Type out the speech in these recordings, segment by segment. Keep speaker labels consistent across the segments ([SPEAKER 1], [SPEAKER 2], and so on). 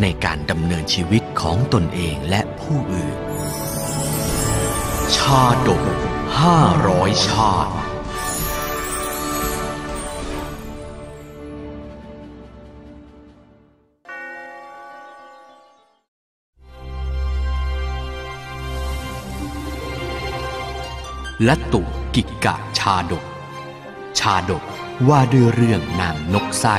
[SPEAKER 1] ในการดำเนินชีวิตของตนเองและผู้อื่น ชาดกห้าร้อยชาติลัตตุกิกะชาดก ชาดกว่าด้วยเรื่องนางนกไส้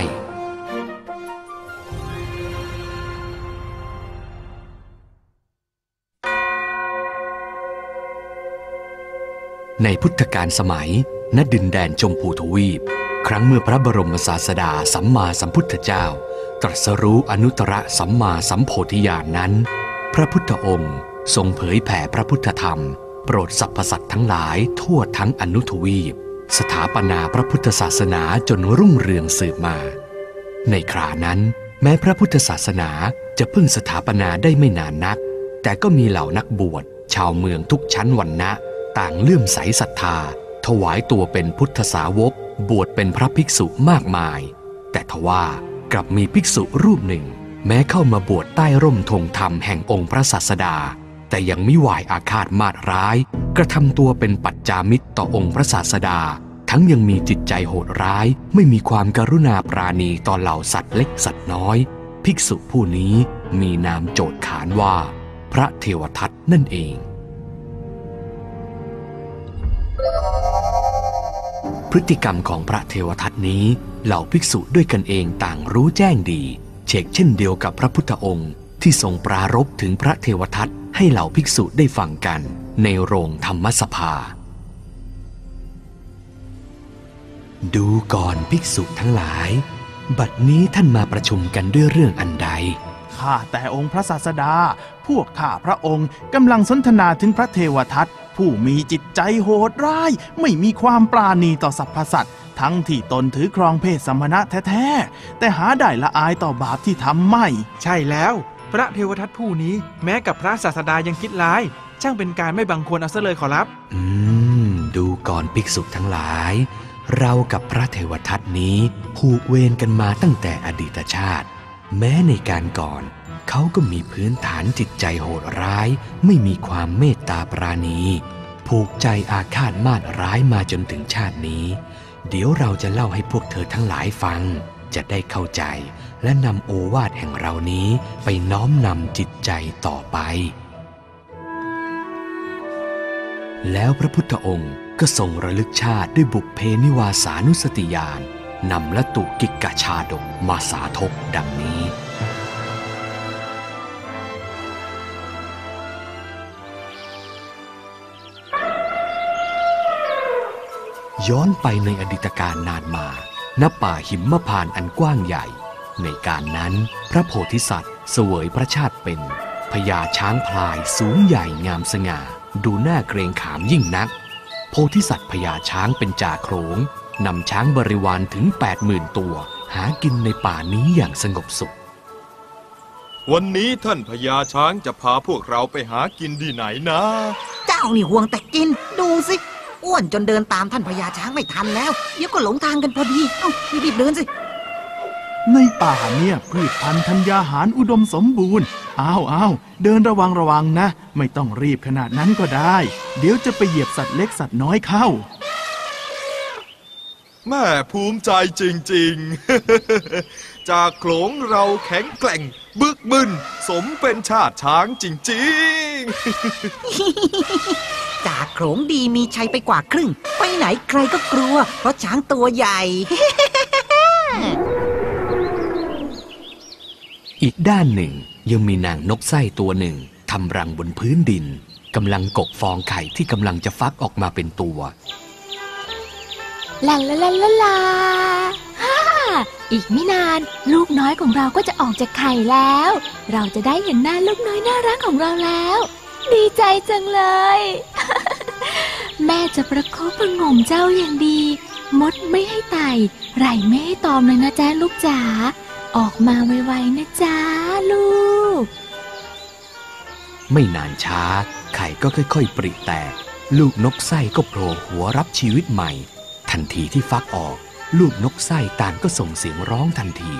[SPEAKER 1] ในพุทธกาลสมัย ณ ดินแดนชมพูทวีป ครั้งเมื่อพระบรมศาสดาสัมมาสัมพุทธเจ้า ตรัสรู้อนุตตรสัมมาสัมโพธิญาณนนั้น พระพุทธองค์ทรงเผยแผ่พระพุทธธรรม โปรดสรรพสัตว์ทั้งหลายทั่วทั้งอนุทวีป สถาปนาพระพุทธศาสนาจนรุ่งเรืองสืบมา ในครานั้น แม้พระพุทธศาสนาจะเพิ่งสถาปนาได้ไม่นานนัก แต่ก็มีเหล่านักบวชชาวเมืองทุกชั้นวรรณะ ต่างเลื่อมใสศรัทธา ถวายตัวเป็นพุทธสาวก บวชเป็นพระภิกษุมากมาย แต่ทว่ากลับมีภิกษุรูปหนึ่ง แม้เข้ามาบวชใต้ร่มธงธรรมแห่งองค์พระศาสดา แต่ยังไม่หวายอาฆาตมาดร้าย กระทำตัวเป็นปัจจามิตรต่อองค์พระศาสดา ทั้งยังมีจิตใจโหดร้าย ไม่มีความกรุณาปราณีต่อเหล่าสัตว์เล็กสัตว์น้อย ภิกษุผู้นี้มีนามโจทย์ขานว่า พระเทวทัตนั่นเอง พฤติกรรมของพระเทวทัตนี้ เหล่าภิกษุด้วยกันเองต่างรู้แจ้งดี เชกเช่นเดียวกับพระพุทธองค์ ที่ทรงปรารภถึงพระเทวทัตให้เหล่าภิกษุได้ฟังกัน ในโรงธรรมสภา ดูก่อนภิกษุทั้งหลาย บัดนี้ท่านมาประชุมกันด้วยเรื่องอันใด
[SPEAKER 2] ข้าแต่องค์พระศาสดา พวกข้าพระองค์กำลังสนทนาถึงพระเทวทัต ผู้มีจิตใจโหดร้าย ไม่มีความปราณีต่อสรรพสัตว์ทั้งที่ตนถือครองเพศสมณะแท้ๆ แต่หาได้ละอายต่อบาปที่ทำไม่
[SPEAKER 3] ใช่แล้ว พระเทวทัตผู้นี้แม้กับพระศาสดายังคิดร้าย ช่างเป็นการไม่บังควรเอาซะเลยขอรับ
[SPEAKER 1] อืม ดูก่อนภิกษุทั้งหลาย เรากับพระเทวทัตนี้ผูกเวรกันมาตั้งแต่อดีตชาติ แม้ในการก่อน เขาก็มีพื้นฐานจิตใจโหดร้าย ไม่มีความเมตตาปราณี ผูกใจอาฆาตมาดร้ายมาจนถึงชาตินี้ เดี๋ยวเราจะเล่าให้พวกเธอทั้งหลายฟัง จะได้เข้าใจ และนำโอวาทแห่งเรานี้ไปน้อมนำจิตใจต่อไป แล้วพระพุทธองค์ก็ทรงระลึกชาติด้วยบุพเพนิวาสานุสติญาณนำละตุกิกะชาดกมาสาธกดังนี้ ย้อนไปในอดีตการนานมาณป่าหิมพานต์อันกว้างใหญ่ ในการนั้นพระโพธิสัตว์เสวยพระชาติเป็นพญาช้างพลายสูงใหญ่งามสง่า ดูน่าเกรงขามยิ่งนัก โพธิสัตว์พญาช้างเป็นจ่าโขงนำช้างบริวารถึง 80,000 ตัว หากินในป่านี้อย่างสงบสุข
[SPEAKER 4] วันนี้ท่านพญาช้างจะพาพวกเราไปหากินที่ไหนนะ
[SPEAKER 5] เจ้านี่ห่วงแต่กิน ดูสิ อ้วนจนเดินตามท่านพญาช้างไม่ทันแล้ว เดี๋ยวก็หลงทางกันพอดี เอ้ารีบๆเดินสิ
[SPEAKER 2] ในป่าเนี่ยพืชพันธุ์ธัญญาหารอุดมสมบูรณ์ อ้าวอ้าวเดินระวังระวังนะ ไม่ต้องรีบขนาดนั้นก็ได้ เดี๋ยวจะไปเหยียบสัตว์เล็กสัตว์น้อยเข้า
[SPEAKER 4] แม่ภูมิใจจริงๆ จากโขลงเราแข็งแกร่ง บึกบึน สมเป็นชาติช้างจริง
[SPEAKER 5] จากโขลงดีมีชัยไปกว่าครึ่ง ไปไหนใครก็กลัว เพราะช้างตัวใหญ่
[SPEAKER 1] อีกด้านหนึ่งยังมีนางนกไส้ตัวหนึ่งทำรังบนพื้นดินกำลังกกฟองไข่ที่กำลังจะฟักออกมาเป็นตัว
[SPEAKER 6] ลาลาลาลาลาฮ่าอีกไม่นาน ลูกน้อยของเราก็จะออกจากไข่แล้ว เราจะได้เห็นหน้าลูกน้อยน่ารักของเราแล้ว ดีใจจังเลย แม่จะประคบประงมเจ้าอย่างดี มดไม่ให้ไต่ไรไม่ให้ตอมเลยนะจ๊ะลูกจ๋า ออกมาไวๆนะจ๊ะลูก
[SPEAKER 1] ไม่นานช้า ไข่ก็ค่อยๆ ปริแตก ลูกนกไส้ก็โผล่หัวรับชีวิตใหม่ ทันทีที่ฟักออก ลูกนกไส้ต่างก็ส่งเสียงร้องทันที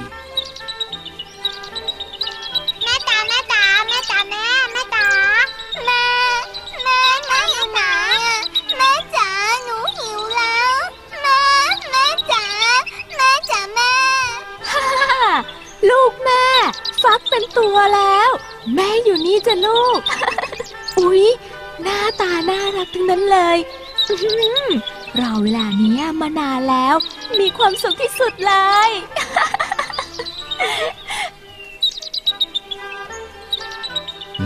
[SPEAKER 7] จ้ะลู
[SPEAKER 6] ก อุ๊ย หน้าตาน่ารักทั้งนั้นเลยอื้อหือรอเวลาเนี้ยมานานแล้ว มีความสุขที่สุดเลย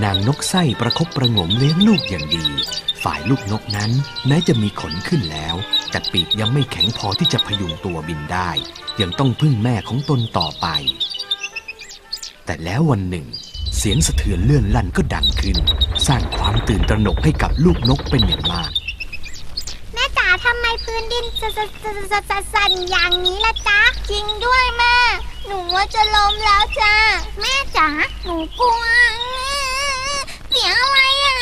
[SPEAKER 1] นางนกไส้ประคบประหงมเลี้ยงลูกอย่างดี ฝ่ายลูกนกนั้นแม้จะมีขนขึ้นแล้ว แต่ปีกยังไม่แข็งพอที่จะพยุงตัวบินได้ ยังต้องพึ่งแม่ของตนต่อไป แต่แล้ววันหนึ่งเสียงสะเทือนเลื่อนลั่นก็ดังขึ้น สร้างความตื่นตระหนกให้กับลูกนกเป็นอย่างมาก
[SPEAKER 7] แม่จ๋าทำไมพื้นดินสะสะสะสะสะสั่นอย่างนี้ล่ะจ๊ะ จริงด้วยแม่ หนูว่าจะล้มแล้วจ้าแม่จ๋าหนูกลัวเสียงอะไรอะ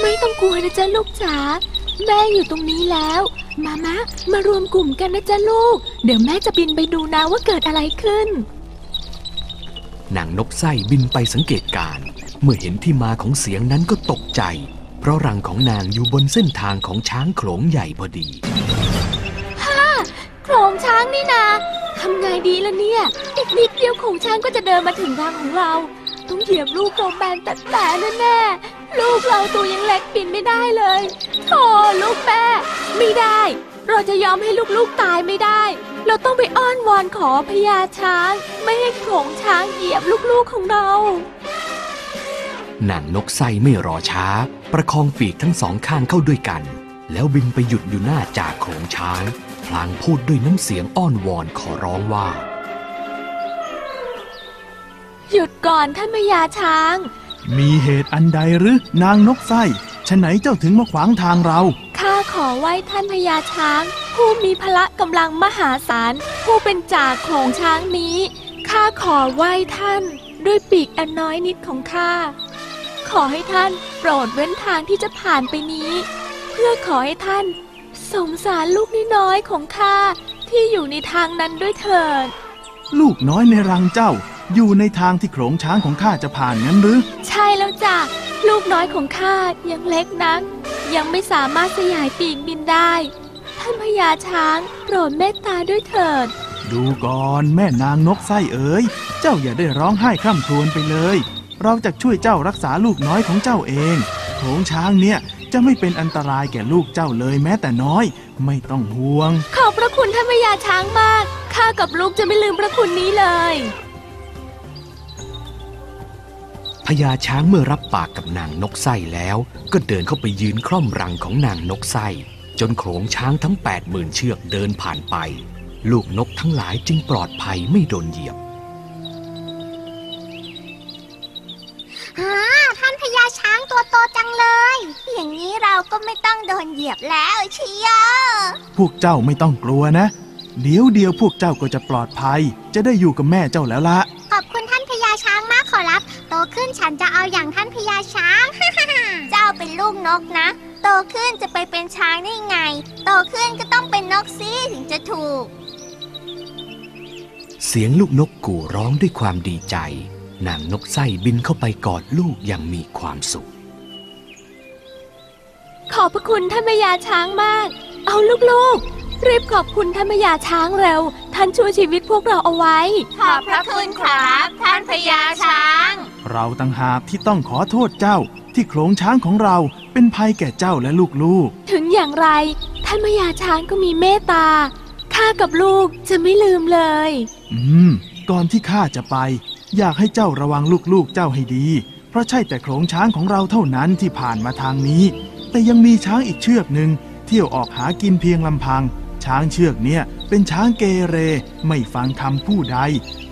[SPEAKER 6] ไม่ต้องกลัวนะจ๊ะลูกจ๋าแม่อยู่ตรงนี้แล้ว มามะมารวมกลุ่มกันนะจ๊ะลูก เดี๋ยวแม่จะบินไปดูนะว่าเกิดอะไรขึ้น
[SPEAKER 1] นางนกไส้บินไปสังเกตการ เมื่อเห็นที่มาของเสียงนั้นก็ตกใจ เพราะรังของนางอยู่บนเส้นทางของช้างโขลงใหญ่พอดีฮ่า
[SPEAKER 6] โขลงช้างนี่นาทำไงดีล่ะเนี่ยอีกนิดเดียวโขลงช้างก็จะเดินมาถึงรังของเรา ต้องเหยียบลูกโรแมนแต่แต่แน่ๆลูกเราตัวยังเล็กบินไม่ได้เลยโธ่ลูกแม่ไม่ได้ เราจะยอมให้ลูกๆตายไม่ได้ เราต้องไปอ้อนวอนขอพญาช้าง ไม่ให้โขลงช้างเหยียบลูกๆของเรา
[SPEAKER 1] นางนกไส้ไม่รอช้า ประคองปีกทั้งสองข้างเข้าด้วยกัน แล้วบินไปหยุดอยู่หน้าจากโขลงช้าง พลางพูดด้วยน้ำเสียงอ้อนวอนขอร้องว่า
[SPEAKER 6] หยุดก่อนท่านพญาช้าง
[SPEAKER 2] มีเหตุอันใดหรือนางนกไส้ฉะไหนเจ้าถึงมาขวางทางเรา
[SPEAKER 6] ข้าข อไหว้ท่านพญาช้าง ผู้มีพละกำลังมหาศาล ผู้เป็นจ่าโขลงช้างนี้ ข้าขอไหว้ท่านด้วยปีกอันน้อยนิดของข้า ขอให้ท่านโปรดเว้นทางที่จะผ่านไปนี้ เพื่อขอให้ท่าน สงสารลูกน้อยๆของข้าที่อยู่ในทางนั้นด้วยเถิด
[SPEAKER 2] ลูกน้อยในรังเจ้า อยู่ในทางที่โขลงช้างของข้าจะผ่านงั้นหรือ
[SPEAKER 6] ใช่แล้วจ้ะลูกน้อยของข้ายังเล็กนัก ยังไม่สามารถสยายปีกบินได้ ท่านพญาช้างโปรดเมตตาด้วยเถิด
[SPEAKER 2] ดูก่อนแม่นางนกไส้เอ๋ย เจ้าอย่าได้ร้องไห้คร่ำครวญไปเลย เราจะช่วยเจ้ารักษาลูกน้อยของเจ้าเองโขลงช้างเนี่ยจะไม่เป็นอันตรายแก่ลูกเจ้าเลยแม้แต่น้อย ไม่ต้องห่วง
[SPEAKER 6] ขอบพระคุณท่านพญาช้างมาก ข้ากับลูกจะไม่ลืมพระคุณนี้เลย
[SPEAKER 1] พญาช้างเมื่อรับปากกับนางนกไส้แล้ว ก็เดินเข้าไปยืนคล่อมรังของนางนกไส้จนโขลงช้างทั้ง 8 0,000 เชือกเดินผ่านไป ลูกนกทั้งหลายจึงปลอดภัยไม่โดนเหยียบ
[SPEAKER 7] ฮ่าท่านพญาช้างตัวโตจังเลย อย่างนี้เราก็ไม่ต้องโดนเหยียบแล้วเชียว
[SPEAKER 2] พวกเจ้าไม่ต้องกลัวนะ เดี๋ยวเดียวพวกเจ้าก็จะปลอดภัย จะได้อยู่กับแม่เจ้าแล้วละ
[SPEAKER 7] นฉันจะเอาอย่างท่านพญาช้าง เจ้าเป็นลูกนกนะ โตขึ้นจะไปเป็นช้างได้ไง โตขึ้นก็ต้องเป็นนกสิถึงจะถูก
[SPEAKER 1] เสียงลูกนกกู่ร้องด้วยความดีใจ นางนกไส้บินเข้าไปกอดลูกอย่างมีความสุข
[SPEAKER 6] ขอบพระคุณท่านพญาช้างมาก เอาลูกๆ รีบขอบคุณท่านพญาช้างเร็ว ท่านช่วยชีวิตพวกเราเอาไว้
[SPEAKER 7] ขอบพระคุณครับท่านพญาช้าง
[SPEAKER 2] เราต่างหากที่ต้องขอโทษเจ้า ที่โขลงช้างของเราเป็นภัยแก่เจ้าและลูก
[SPEAKER 6] ถึงอย่างไร ท่านพญาช้างก็มีเมตตาข้ากับลูกจะไม่ลืมเลย
[SPEAKER 2] ๆอืม ก่อนที่ข้าจะไป อยากให้เจ้าระวังลูกๆเจ้าให้ดี เพราะใช่แต่โขลงช้างของเราเท่านั้นที่ผ่านมาทางนี้ แต่ยังมีช้างอีกเชือกหนึ่งเที่ยวออกหากินเพียงลำพัง ช้างเชือกเนี้ยเป็นช้างเกเรไม่ฟังคำผู้ใด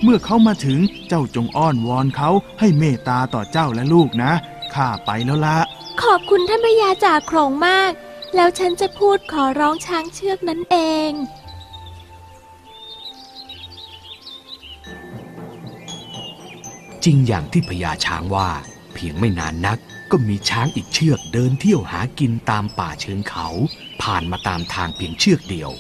[SPEAKER 2] เมื่อเขามาถึงเจ้าจงอ้อนวอนเขาให้เมตตาต่อเจ้าและลูกนะข้าไปแล้วละ
[SPEAKER 6] ขอบคุณท่านพญาจ่าโขงมาก แล้วฉันจะพูดขอร้องช้างเชือกนั้นเอง
[SPEAKER 1] จริงอย่างที่พญาช้างว่า เพียงไม่นานนักก็มีช้างอีกเชือกเดินเที่ยวหากินตามป่าเชิงเขา ผ่านมาตามทางเพียงเชือกเดียว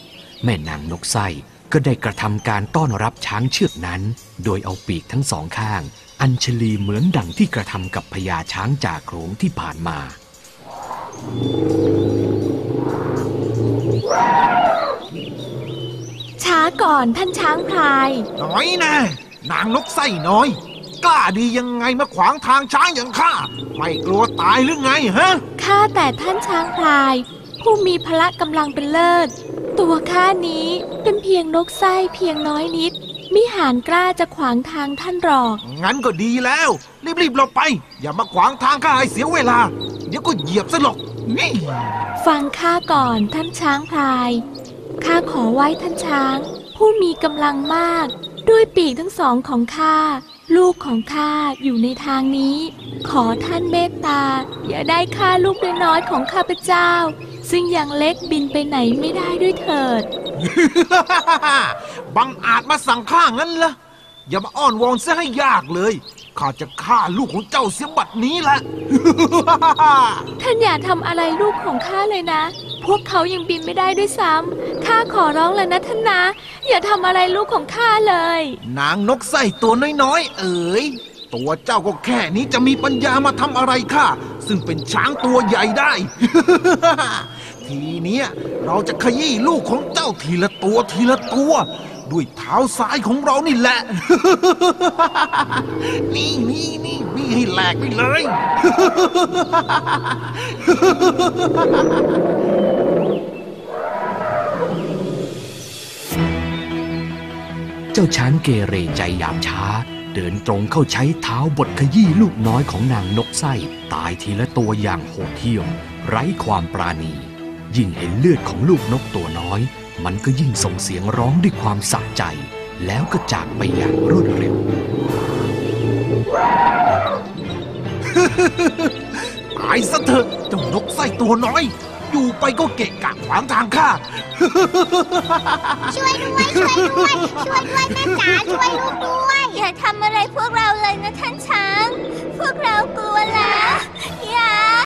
[SPEAKER 1] แม่นางนกไส้ก็ได้กระทำการต้อนรับช้างเชือกนั้น โดยเอาปีกทั้งสองข้าง อัญชลีเหมือนดังที่กระทำกับพญาช้างจ่าโขลงที่ผ่านมา
[SPEAKER 6] ช้าก่อนท่านช้างพลาย
[SPEAKER 8] น้อยแน่นางนกไส้น้อย กล้าดียังไงมาขวางทางช้างอย่างข้า ไม่กลัวตายหรือไงฮะ
[SPEAKER 6] ข้าแต่ท่านช้างพลาย ผู้มีพละกำลังเป็นเลิศ ตัวข้านี้เป็นเพียงนกไส้เพียงน้อยนิด มิหานกล้าจะขวางทางท่านหรอก
[SPEAKER 8] งั้นก็ดีแล้ว รีบๆหลบไป อย่ามาขวางทางข้าให้เสียเวลา เดี๋ยวก็เหยียบซะหรอกนี่
[SPEAKER 6] ฟังข้าก่อนท่านช้างพลายข้าขอไหว้ท่านช้าง ผู้มีกำลังมาก ด้วยปีกทั้งสองของข้าลูกของข้าอยู่ในทางนี้ ขอท่านเมตตา อย่าได้ฆ่าลูกน้อยๆของข้าพเจ้า ซึ่งยังเล็กบินไปไหนไม่ได้ด้วยเถิด
[SPEAKER 8] บังอาจมาสั่งข้างั้นเหรออย่ามาอ้อนวอนซะให้ยากเลย ข้าจะฆ่าลูกของเจ้าเสียบัดนี้แหละ
[SPEAKER 6] ท่านอย่าทำอะไรลูกของข้าเลยนะ พวกเขายังบินไม่ได้ด้วยซ้ำข้าขอร้องแล้วนะท่านนะ อย่าทำอะไรลูกของข้าเลย
[SPEAKER 8] นางนกไส้ตัวน้อยๆ เอ๋ย ตัวเจ้าก็แค่นี้จะมีปัญญามาทำอะไรข้า ซึ่งเป็นช้างตัวใหญ่ได้ ทีเนี้ยเราจะขยี้ลูกของเจ้าทีละตัวทีละตัว ด้วยเท้าซ้ายของเรานี่แหละ นี่นี่นี่นี่ให้แหลกไปเลย
[SPEAKER 1] เจ้าช้างเกเรใจยามช้า เดินตรงเข้าใช้เท้าบดขยี้ลูกน้อยของนางนกไส้ ตายทีละตัวอย่างโหดเหี้ยม ไร้ความปราณี ยิ่งเห็นเลือดของลูกนกตัวน้อย มันก็ยิ่งส่งเสียงร้องด้วยความสะใจ แล้วก็จากไปอย่างรวดเร็ว
[SPEAKER 8] ตายซะเถอะเจ้านกไส้ตัวน้อย อยู่ไปก็เกะกะขวางทางข้า
[SPEAKER 7] ช่วยด้วยช่วยด้วยช่วยด้วยแม่จ๋าช่วยลูกด้วย อย่าทำอะไรพวกเราเลยนะท่านช้าง พวกเรากลัวแล้วอย่า